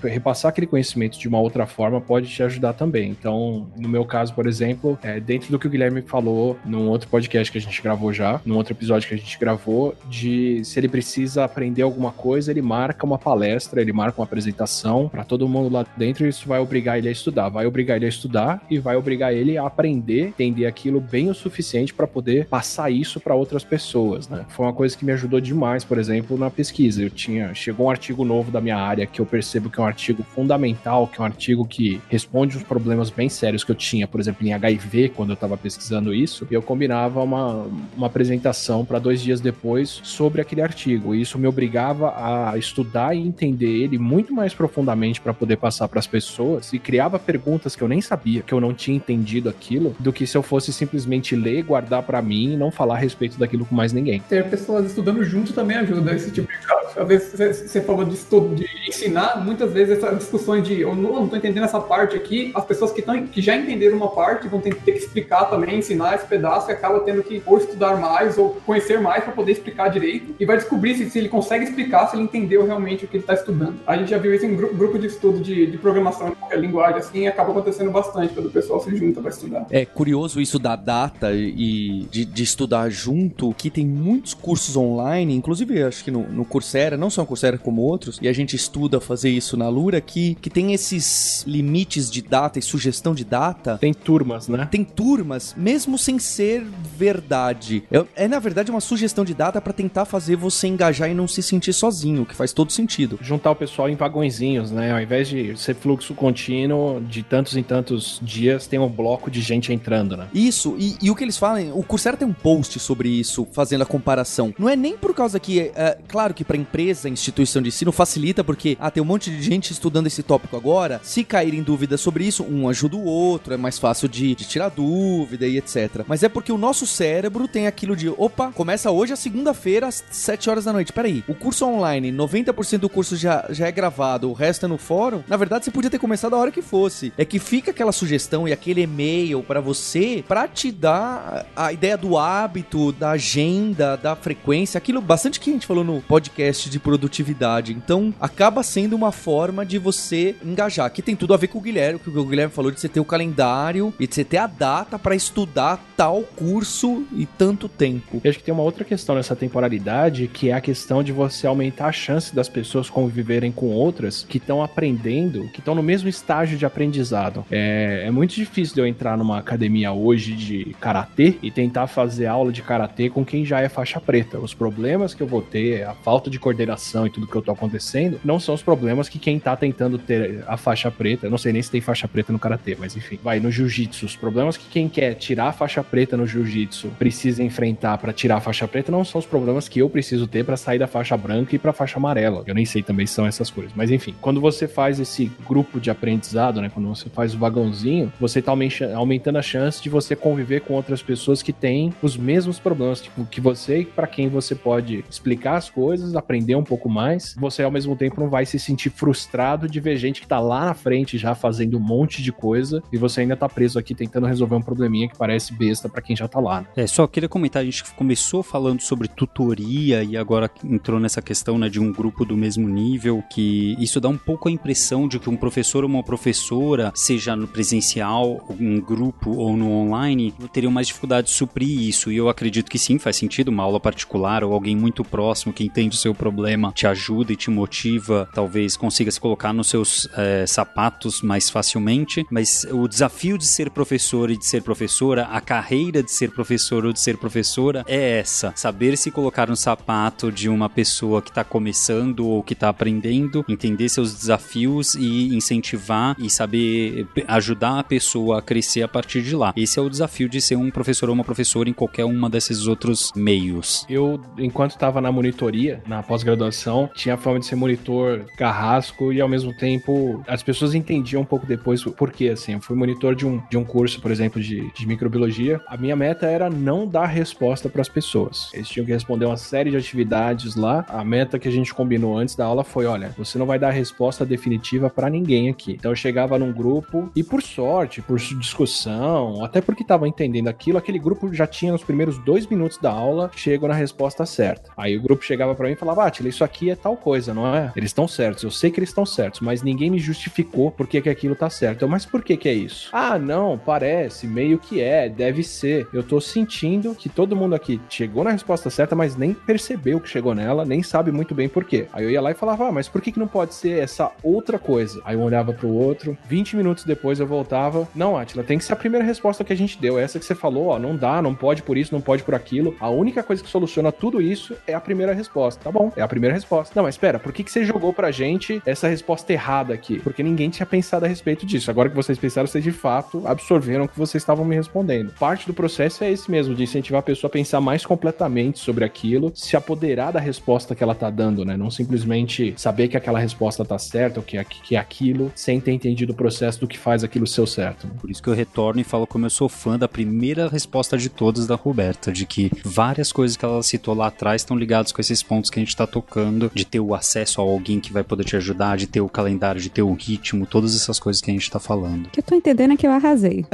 repassar aquele conhecimento de uma outra forma pode te ajudar também. Então, no meu caso, por exemplo, é, dentro do que o Guilherme falou num outro podcast que a gente gravou já, num outro episódio que a gente gravou, de se ele precisa aprender alguma coisa, ele marca uma palestra, ele marca uma apresentação para todo mundo lá dentro e isso vai obrigar ele a estudar. Vai obrigar ele a estudar e vai obrigar ele a aprender, entender aquilo bem o suficiente para poder passar isso para outras pessoas, né? Foi uma coisa que me ajudou demais, por exemplo, na pesquisa. Eu tinha chegou um artigo novo da minha área que eu percebo que é um artigo fundamental, que é um artigo que responde os problemas bem sérios que eu tinha, por exemplo, em HIV, quando eu estava pesquisando isso, e eu combinava uma, uma apresentação para dois dias depois sobre aquele artigo. E isso me obrigava a estudar e entender ele muito mais profundamente para poder passar para as pessoas e criava perguntas que eu nem sabia, que eu não tinha entendido aquilo, do que se eu fosse simplesmente ler, guardar para mim e não falar a respeito daquilo com mais ninguém. Ter pessoas estudando junto também ajuda esse tipo de caso. Às vezes você falou de estudo, de ensinar, muitas vezes essas discussões de eu não, estou entendendo essa parte aqui, as pessoas que, tão, que já entenderam uma parte vão ter, ter que explicar também, ensinar esse pedaço e acaba tendo que ou estudar mais ou conhecer mais para poder explicar direito e vai descobrir se, se, ele consegue explicar, se ele entendeu realmente o que ele está estudando. A gente já viu isso em grupo, grupo de estudo de, de programação de qualquer linguagem, assim, acaba acontecendo bastante quando o pessoal se junta para estudar. É curioso isso da data e de, de estudar junto, que tem muitos cursos online, inclusive acho que no, no Coursera, não só no Coursera como outros, e a gente estuda fazer isso na Lura, que, que tem esses limites de data e sugestão de data. Tem turmas, né? Tem turmas, mesmo sem ser verdade. É, é na verdade uma sugestão de data para tentar fazer você engajar e não se sentir sozinho, que faz todo sentido. Juntar o pessoal em vagõezinhos, né? Ao invés de ser fluxo contínuo, de tantos em tantos dias, tem um bloco de gente entrando, né? Isso, e, e o que eles falam, o Coursera tem um post sobre isso, fazendo a comparação. Não é nem por causa que, é, claro que para empresa, instituição de ensino facilita, porque ah, tem um monte de gente estudando esse tópico agora. Se cair em dúvida sobre isso, um ajuda o outro, é mais fácil de, de tirar dúvida e etc. Mas é porque o nosso cérebro tem aquilo de, opa, começa hoje a segunda-feira às 7 horas da noite. Peraí, o curso online, 90% do curso já, já é gravado, o resto é no fórum. Na verdade, você podia ter começado a hora que fosse. É que fica aquela sugestão e aquele e-mail para você, para te dar a ideia do hábito, da agenda, da frequência, aquilo bastante que a gente falou no podcast de produtividade. Então, acaba sendo uma forma de você engajar, que tem tudo a ver com o Guilherme, que o Guilherme falou de você ter o calendário e de você ter a data para estudar tal curso e tanto tempo. Eu acho que tem uma outra questão nessa temporalidade, que é a questão de você aumentar a chance das pessoas conviverem com outras que estão aprendendo, que estão no mesmo estágio de aprendizado. É, é muito difícil de eu entrar numa academia hoje de karatê e tentar fazer aula de karatê com quem já é faixa preta. Os problemas que eu vou ter, a falta de coordenação e tudo que eu tô acontecendo, não são os problemas que quem tá tentando ter a faixa preta, não sei nem se tem faixa preta no karatê, mas enfim, vai no jiu-jitsu. Os problemas que quem quer tirar a faixa preta no jiu-jitsu precisa enfrentar para tirar a faixa preta não são os problemas que eu preciso ter para sair da faixa branca e para faixa amarela. Eu nem sei também se são essas coisas, mas enfim, quando você faz esse grupo de aprendizado, né, quando você faz o vagãozinho, você tá aumentando a chance de você conviver com outras pessoas que têm os mesmos problemas tipo, que você para quem você pode explicar as coisas, aprender um pouco mais. Você ao mesmo tempo não vai se sentir frustrado de ver gente que tá lá na frente já fazendo um monte de coisa e você ainda tá preso aqui tentando resolver um probleminha que parece besta para quem já tá lá. Né? É, só queria comentar, a gente começou falando sobre tutoria e agora entrou nessa questão né, de um grupo do mesmo nível, que isso dá um pouco a impressão de que um professor ou uma professora, seja no presencial, em grupo ou no online, teriam mais dificuldade de suprir isso. E eu acredito que sim, faz sentido uma aula particular ou alguém muito próximo que entende o seu problema te ajuda e te motiva, talvez consiga se colocar nos seus é, sapatos mais facilmente. Mas o desafio de ser professor e de ser professora, a carreira de ser professor ou de ser professora é essa: saber se colocar no sapato de uma pessoa que está começando ou que está aprendendo, entender seus desafios e incentivar e saber ajudar a pessoa a crescer a partir de lá. Esse é o desafio de ser um professor ou uma professora em qualquer uma desses outros meios. Eu, enquanto estava na monitoria, na pós-graduação, tinha a fama de ser monitor carrasco e ao mesmo tempo as pessoas entendiam um pouco depois por quê, assim. Eu fui monitor de um, de um curso, por exemplo, de, de microbiologia. A minha meta era não dar resposta para as pessoas. Eles tinham que responder uma série de atividades lá. A meta que a gente combinou antes da aula foi: olha, você não vai dar resposta definitiva para ninguém aqui. Então eu chegava num grupo e por sorte, por discussão, até porque estava entendendo aquilo, aquele grupo já tinha nos primeiros dois minutos da aula chego na resposta certa. Aí o grupo chegava para mim e falava: Atila, isso aqui é tal coisa, não é? Eles estão certos, eu sei que eles estão certos, mas ninguém me justificou por que, que aquilo tá certo. Eu, mas por que que é isso? Ah, não, parece, meio que é, deve ser. Eu tô sentindo que todo mundo aqui chegou na resposta certa, mas nem percebeu que chegou nela, nem sabe muito bem por quê. Aí eu ia lá e falava, ah, mas por que, que não pode ser essa outra coisa? Aí eu olhava pro outro, 20 minutos depois eu voltava, não, Atila, tem que ser a primeira resposta que a gente deu, essa que você falou, ó, não dá, não pode por isso, não pode por aquilo. A única coisa que soluciona tudo isso é a primeira resposta. Tá bom, é a primeira resposta. Não, mas espera, por que, que você jogou pra gente essa resposta errada aqui? Porque ninguém tinha pensado a respeito disso. Agora que vocês pensaram, vocês de fato absorveram o que vocês estavam me respondendo. Parte do processo é esse mesmo, de incentivar a pessoa a pensar mais completamente sobre aquilo, se apoderar da resposta que ela tá dando, né? Não simplesmente saber que aquela resposta tá certa ou que, que é aquilo, sem ter entendido o processo do que faz aquilo ser o certo. Né? Por isso que eu retorno e falo como eu sou fã da primeira resposta de todas da Roberta, de que várias coisas que ela citou lá atrás estão ligadas com esses pontos que a gente tá tocando, de ter o acesso a alguém que vai poder te ajudar, de ter o calendário, de ter o ritmo, todas essas coisas que a gente tá falando. O que eu tô entendendo é que eu arrasei.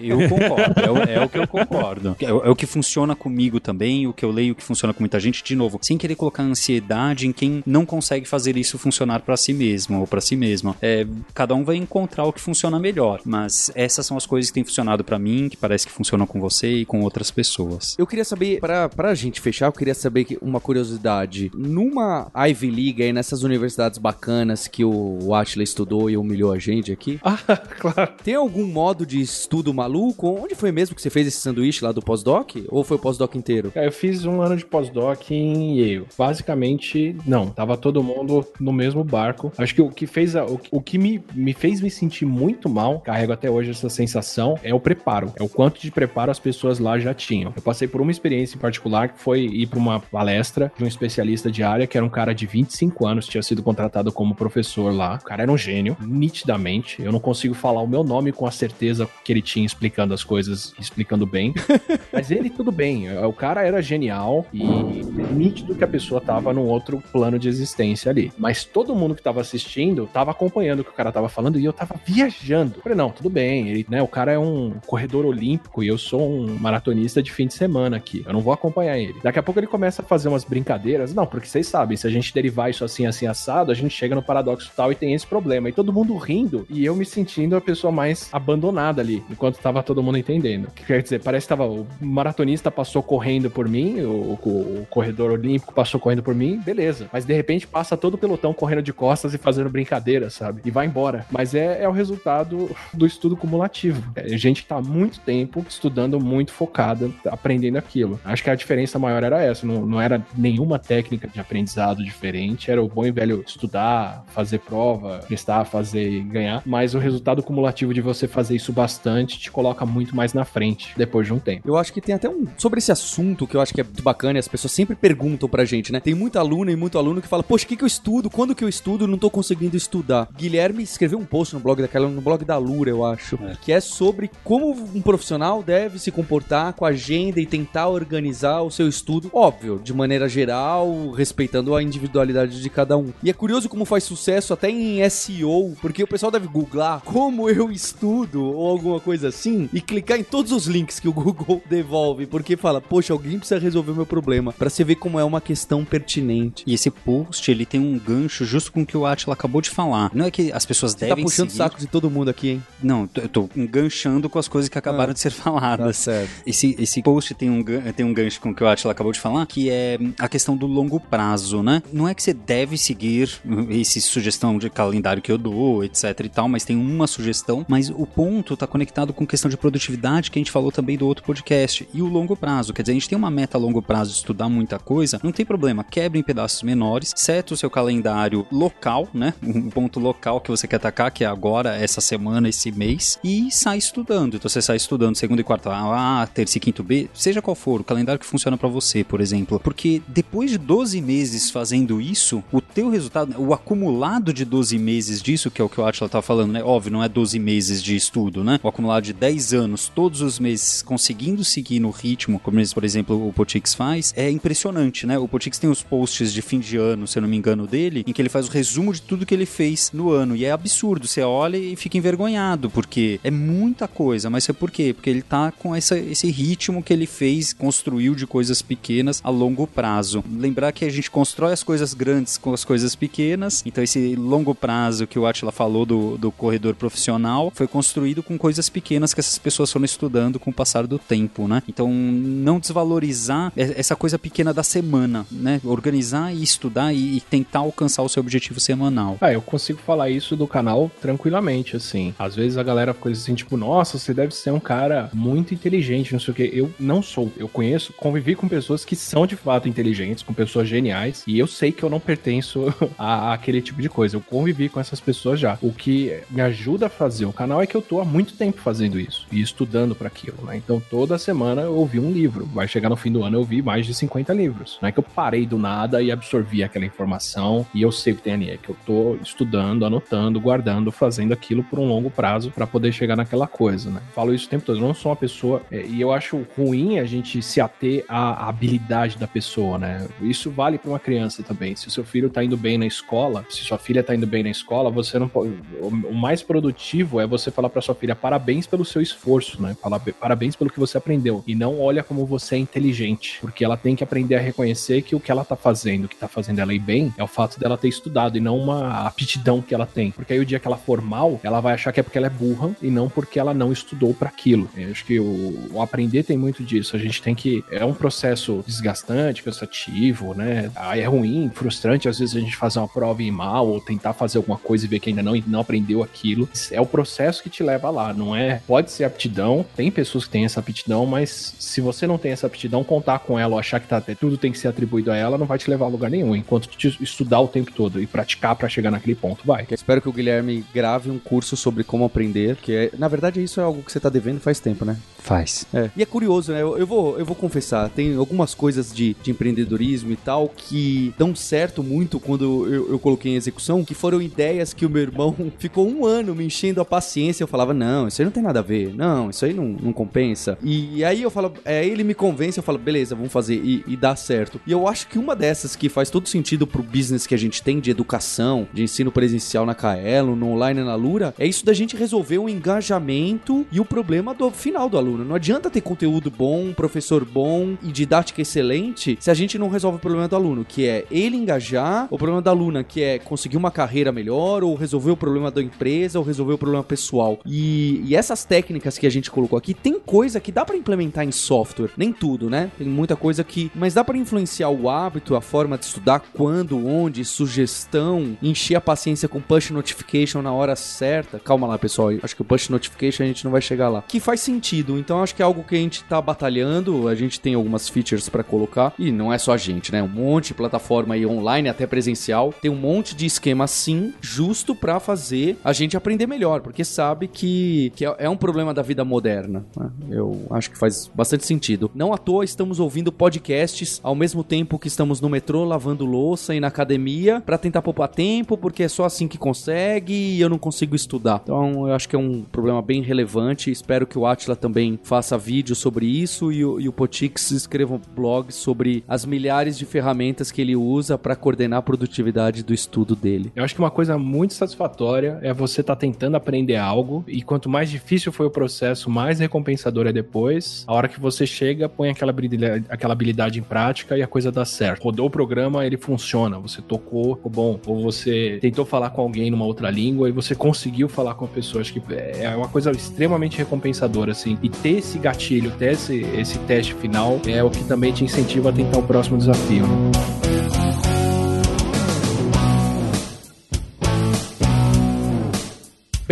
Eu, eu concordo, é, o- é o que eu concordo. É, o- é o que funciona comigo também, o que eu leio que funciona com muita gente, de novo, sem querer colocar ansiedade em quem não consegue fazer isso funcionar pra si mesmo ou pra si mesma. É, cada um vai encontrar o que funciona melhor, mas essas são as coisas que têm funcionado pra mim, que parece que funcionam com você e com outras pessoas. Eu queria saber, pra, pra gente fechar, eu queria saber que- uma curiosidade. Numa Ivy League, aí nessas universidades bacanas que o Atila estudou e humilhou a gente aqui, Ah, claro. tem algum modo de estudo maluco? Onde foi mesmo que você fez esse sanduíche lá do pós-doc? Ou foi o pós-doc inteiro? É, Eu fiz um ano de pós-doc em Yale. Basicamente, não. Tava todo mundo no mesmo barco. Acho que o que fez a- o, o que me, me fez me sentir muito mal, carrego até hoje essa sensação, é o preparo. É o quanto de preparo as pessoas lá já tinham. Eu passei por uma experiência em particular que foi ir para uma palestra de um especialista de área, que era um cara de 25 anos, tinha sido contratado como professor lá. O cara era um gênio, nitidamente. Eu não consigo falar o meu nome com a certeza que ele tinha explicando as coisas, explicando bem. Mas ele, tudo bem. O cara era genial e nítido que a pessoa tava num outro plano de existência ali. Mas todo mundo que tava assistindo tava acompanhando o que o cara tava falando e eu tava viajando. Eu falei, não, tudo bem. Ele, né, o cara é um corredor olímpico e eu sou um maratonista de fim de semana aqui. Eu não vou acompanhar ele. Daqui a pouco ele começa a fazer umas brincadeiras. Não, porque vocês sabem, se a gente derivar isso assim, assim, assado, a gente chega no paradoxo tal e tem esse problema. E todo mundo rindo e eu me sentindo a pessoa mais abandonada ali, enquanto tava todo mundo entendendo. Que quer dizer, parece que tava o maratonista passou correndo por mim, o, o- o corredor olímpico passou correndo por mim, beleza. Mas de repente passa todo o pelotão correndo de costas e fazendo brincadeira, sabe? E vai embora. Mas é, é o resultado do estudo cumulativo. É gente que tá muito tempo estudando muito focada, aprendendo aquilo. Acho que a diferença maior era essa, não, não era nenhuma técnica de aprendizado diferente, era o bom e velho estudar, fazer prova, prestar, fazer e ganhar, mas o resultado cumulativo de você fazer isso bastante te coloca muito mais na frente depois de um tempo. Eu acho que tem até um. Sobre esse assunto que eu acho que é muito bacana e as pessoas sempre perguntam pra gente, né? Tem muita aluna e muito aluno que fala, poxa, o que, que eu estudo? Quando que eu estudo? Não tô conseguindo estudar. Guilherme escreveu um post no blog daquela, no blog da Lura, eu acho, que é sobre como um profissional deve se comportar com a agenda e tentar organizar o seu estudo, óbvio, de maneira geral, respeitando a individualidade de cada um. E é curioso como faz sucesso até em SEO, porque o pessoal deve googlar como eu estudo ou alguma coisa assim e clicar em todos os links que o Google devolve, porque fala, poxa, alguém precisa resolver o meu problema, Pra você ver como é uma questão pertinente. E esse post, ele tem um gancho justo com o que o Atila acabou de falar. Não é que as pessoas Você tá devem puxando o seguir... saco de todo mundo aqui, hein? Não, eu tô enganchando com as coisas que acabaram de ser faladas. Tá certo. Esse, esse post tem um, tem um gancho com o que o Atila acabou de falar, que é a questão do longo prazo, né? Não é que você deve seguir esse sugestão de calendário que eu dou, etc e tal, mas tem uma sugestão, mas o ponto tá conectado com questão de produtividade que a gente falou também do outro podcast. E o longo prazo, quer dizer, a gente tem uma meta a longo prazo de estudar muita coisa, não tem problema, quebre em pedaços menores, seta o seu calendário local, né? Um ponto local que você quer atacar, que é agora, essa semana, esse mês, e sai estudando. Então você sai estudando segunda e quarta A, terça e quinto B, seja qual for, o calendário que funciona pra você, por exemplo. Porque depois de 12 meses fazendo isso, o teu resultado, o acumulado de 12 meses disso, que é o que o Atila tá falando, né? Óbvio, não é 12 meses de estudo, né? O acumulado de 10 anos, todos os meses conseguindo seguir no ritmo, como por exemplo, o Potix faz, é impressionante, né? O Potix tem os posts de fim de ano, se eu não me engano, dele, em que ele faz o resumo de tudo que ele fez no ano. E é absurdo. Você olha e fica envergonhado, porque é muita coisa. Mas é por quê? Porque ele tá com essa, esse ritmo que ele fez, construiu de coisas pequenas a longo prazo. Lembrar que a gente constrói as coisas grandes com as coisas pequenas. Então, esse longo prazo que o Atila falou do, do corredor profissional foi construído com coisas pequenas que essas pessoas foram estudando com o passar do tempo, né? Então, não desvalorizar essa coisa pequena da semana, né? Organizar e estudar e, e tentar alcançar o seu objetivo semanal. Ah, eu consigo falar isso do canal tranquilamente, assim. Às vezes a galera fica assim, tipo, nossa, você deve ser um cara muito inteligente, não sei o que. Eu não sou. Eu conheço, convivi com pessoas que são de fato inteligentes, com pessoas geniais, e eu sei que eu não pertenço a, aquele tipo de coisa. Eu convivi com essas pessoas já. O que me ajuda a fazer o canal é que eu tô há muito tempo fazendo isso e estudando para aquilo, né? Então toda semana eu ouvi um livro. Vai chegar no fim do ano eu ouvi mais de 50 livros. Não é que eu parei do nada e absorvi aquela informação e eu sei o que tem ali, é que eu tô estudando, anotando, guardando, fazendo aquilo por um longo prazo para poder chegar naquela coisa, né? Falo isso o tempo todo. Eu não sou uma pessoa é, e eu acho ruim a gente se ater à habilidade da pessoa, né? Isso vale para uma criança também. Se o seu filho tá indo bem na escola, se sua filha tá indo bem na escola, você não pode. O mais produtivo é você falar para sua filha parabéns pelo seu esforço, né? Parabéns pelo que você aprendeu e não olha como você é inteligente, porque ela tem que aprender a reconhecer que o que ela tá fazendo, o que tá fazendo ela ir bem, é o fato dela ter estudado e não uma aptidão que ela tem. Porque aí o dia que ela for mal, ela vai achar que é porque ela é burra e não porque ela não estudou para aquilo. Eu acho que o, o aprender tem muito disso. A gente tem que é um processo desgastante, cansativo, né? Aí é ruim, frustrante às vezes a gente fazer uma prova e ir mal ou tentar fazer alguma coisa e ver que ainda não, não aprendeu aquilo. É o processo que te leva lá, não é? Pode ser aptidão, tem pessoas que têm essa aptidão, mas se você não tem essa aptidão, contar com ela ou achar que tá, tudo tem que ser atribuído a ela, não vai te levar a lugar nenhum. Enquanto tu estudar o tempo todo e praticar para chegar naquele ponto, vai. Eu espero que o Guilherme grave um curso sobre como aprender, que é, na verdade isso é algo que você tá devendo faz tempo, né? Faz. É. E é curioso, né? Eu, eu, vou, eu vou confessar, tem algumas coisas de, de empreendedorismo e tal que dão certo muito quando eu, eu coloquei em execução, que foram ideias que o meu irmão ficou um ano me enchendo a paciência. Eu falava, não, isso aí não tem nada a ver, não, isso aí não, não compensa. E, aí eu falo, é, ele me convence, eu falo, beleza, vamos fazer e, e dá certo. E eu acho que uma dessas que faz todo sentido pro business que a gente tem de educação, de ensino presencial na Kaelo, no online na Lura, é isso da gente resolver o engajamento e o problema do final do aluno. Não adianta ter conteúdo bom, professor bom e didática excelente se a gente não resolve o problema do aluno, que é ele engajar, o problema da aluna, que é conseguir uma carreira melhor, ou resolver o problema da empresa, ou resolver o problema pessoal. E, e essas técnicas que a gente colocou aqui, tem coisa que dá para implementar em software. Nem tudo, né? Tem muita coisa que. Mas dá para influenciar o hábito, a forma de estudar, quando, onde, sugestão, encher a paciência com push notification na hora certa. Calma lá, pessoal. Acho que o push notification a gente não vai chegar lá. Que faz sentido. Então acho que é algo que a gente tá batalhando. A gente tem algumas features para colocar. E não é só a gente, né? Um monte de plataforma aí online, até presencial. Tem um monte de esquema sim, justo para fazer a gente aprender melhor. Porque sabe que, que é um problema da vida moderna. Né? Eu acho que faz bastante sentido. Não à toa estamos ouvindo podcasts ao mesmo tempo que estamos no metrô lavando louça e na academia para tentar poupar tempo, porque é só assim que consegue e eu não consigo estudar. Então eu acho que é um problema bem relevante. Espero que o Atila também faça vídeo sobre isso e o, e o Potix escreva um blog sobre as milhares de ferramentas que ele usa para coordenar a produtividade do estudo dele. Eu acho que uma coisa muito satisfatória é você estar tá tentando aprender algo e quanto mais difícil foi o processo, mais recompensador é depois. A hora que você chega, põe aquela habilidade, aquela habilidade em prática e a coisa dá certo. Rodou o programa, ele funciona. Você tocou, ficou bom. Ou você tentou falar com alguém numa outra língua e você conseguiu falar com a pessoa. Acho que é uma coisa extremamente recompensadora, assim. E ter esse gatilho, ter esse, esse teste final é o que também te incentiva a tentar o próximo desafio. Né?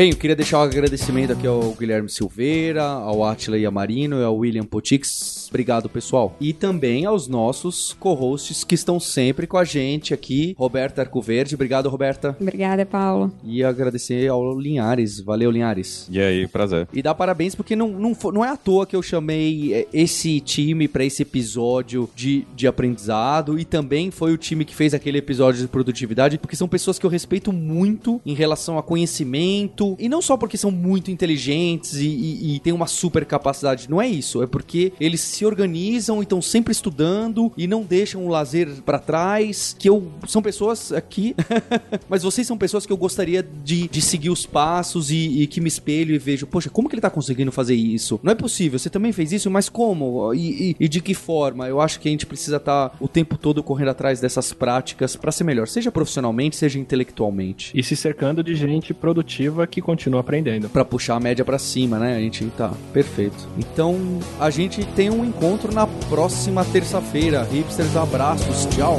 Bem, eu queria deixar um agradecimento aqui ao Guilherme Silveira, ao Atila Yamarino e ao William Potix. Obrigado, pessoal. E também aos nossos co-hosts que estão sempre com a gente aqui. Roberta Arcoverde. Obrigado, Roberta. Obrigada, Paulo. E agradecer ao Linhares. Valeu, Linhares. E aí, prazer. E dar parabéns porque não, não, não é à toa que eu chamei é, esse time para esse episódio de, de aprendizado e também foi o time que fez aquele episódio de produtividade, porque são pessoas que eu respeito muito em relação a conhecimento e não só porque são muito inteligentes e, e, e têm uma super capacidade, não é isso, é porque eles se organizam e estão sempre estudando e não deixam o lazer pra trás. Que eu. São pessoas aqui. mas vocês são pessoas que eu gostaria de, de seguir os passos e, e que me espelho e vejo, poxa, como que ele tá conseguindo fazer isso? Não é possível, você também fez isso, mas como? E, e- de que forma? Eu acho que a gente precisa estar o tempo todo correndo atrás dessas práticas pra ser melhor, seja profissionalmente, seja intelectualmente. E se cercando de gente produtiva que continua aprendendo. Pra puxar a média pra cima, né? A gente tá perfeito. Então, a gente tem um encontro na próxima terça-feira. Hipsters, abraços, tchau.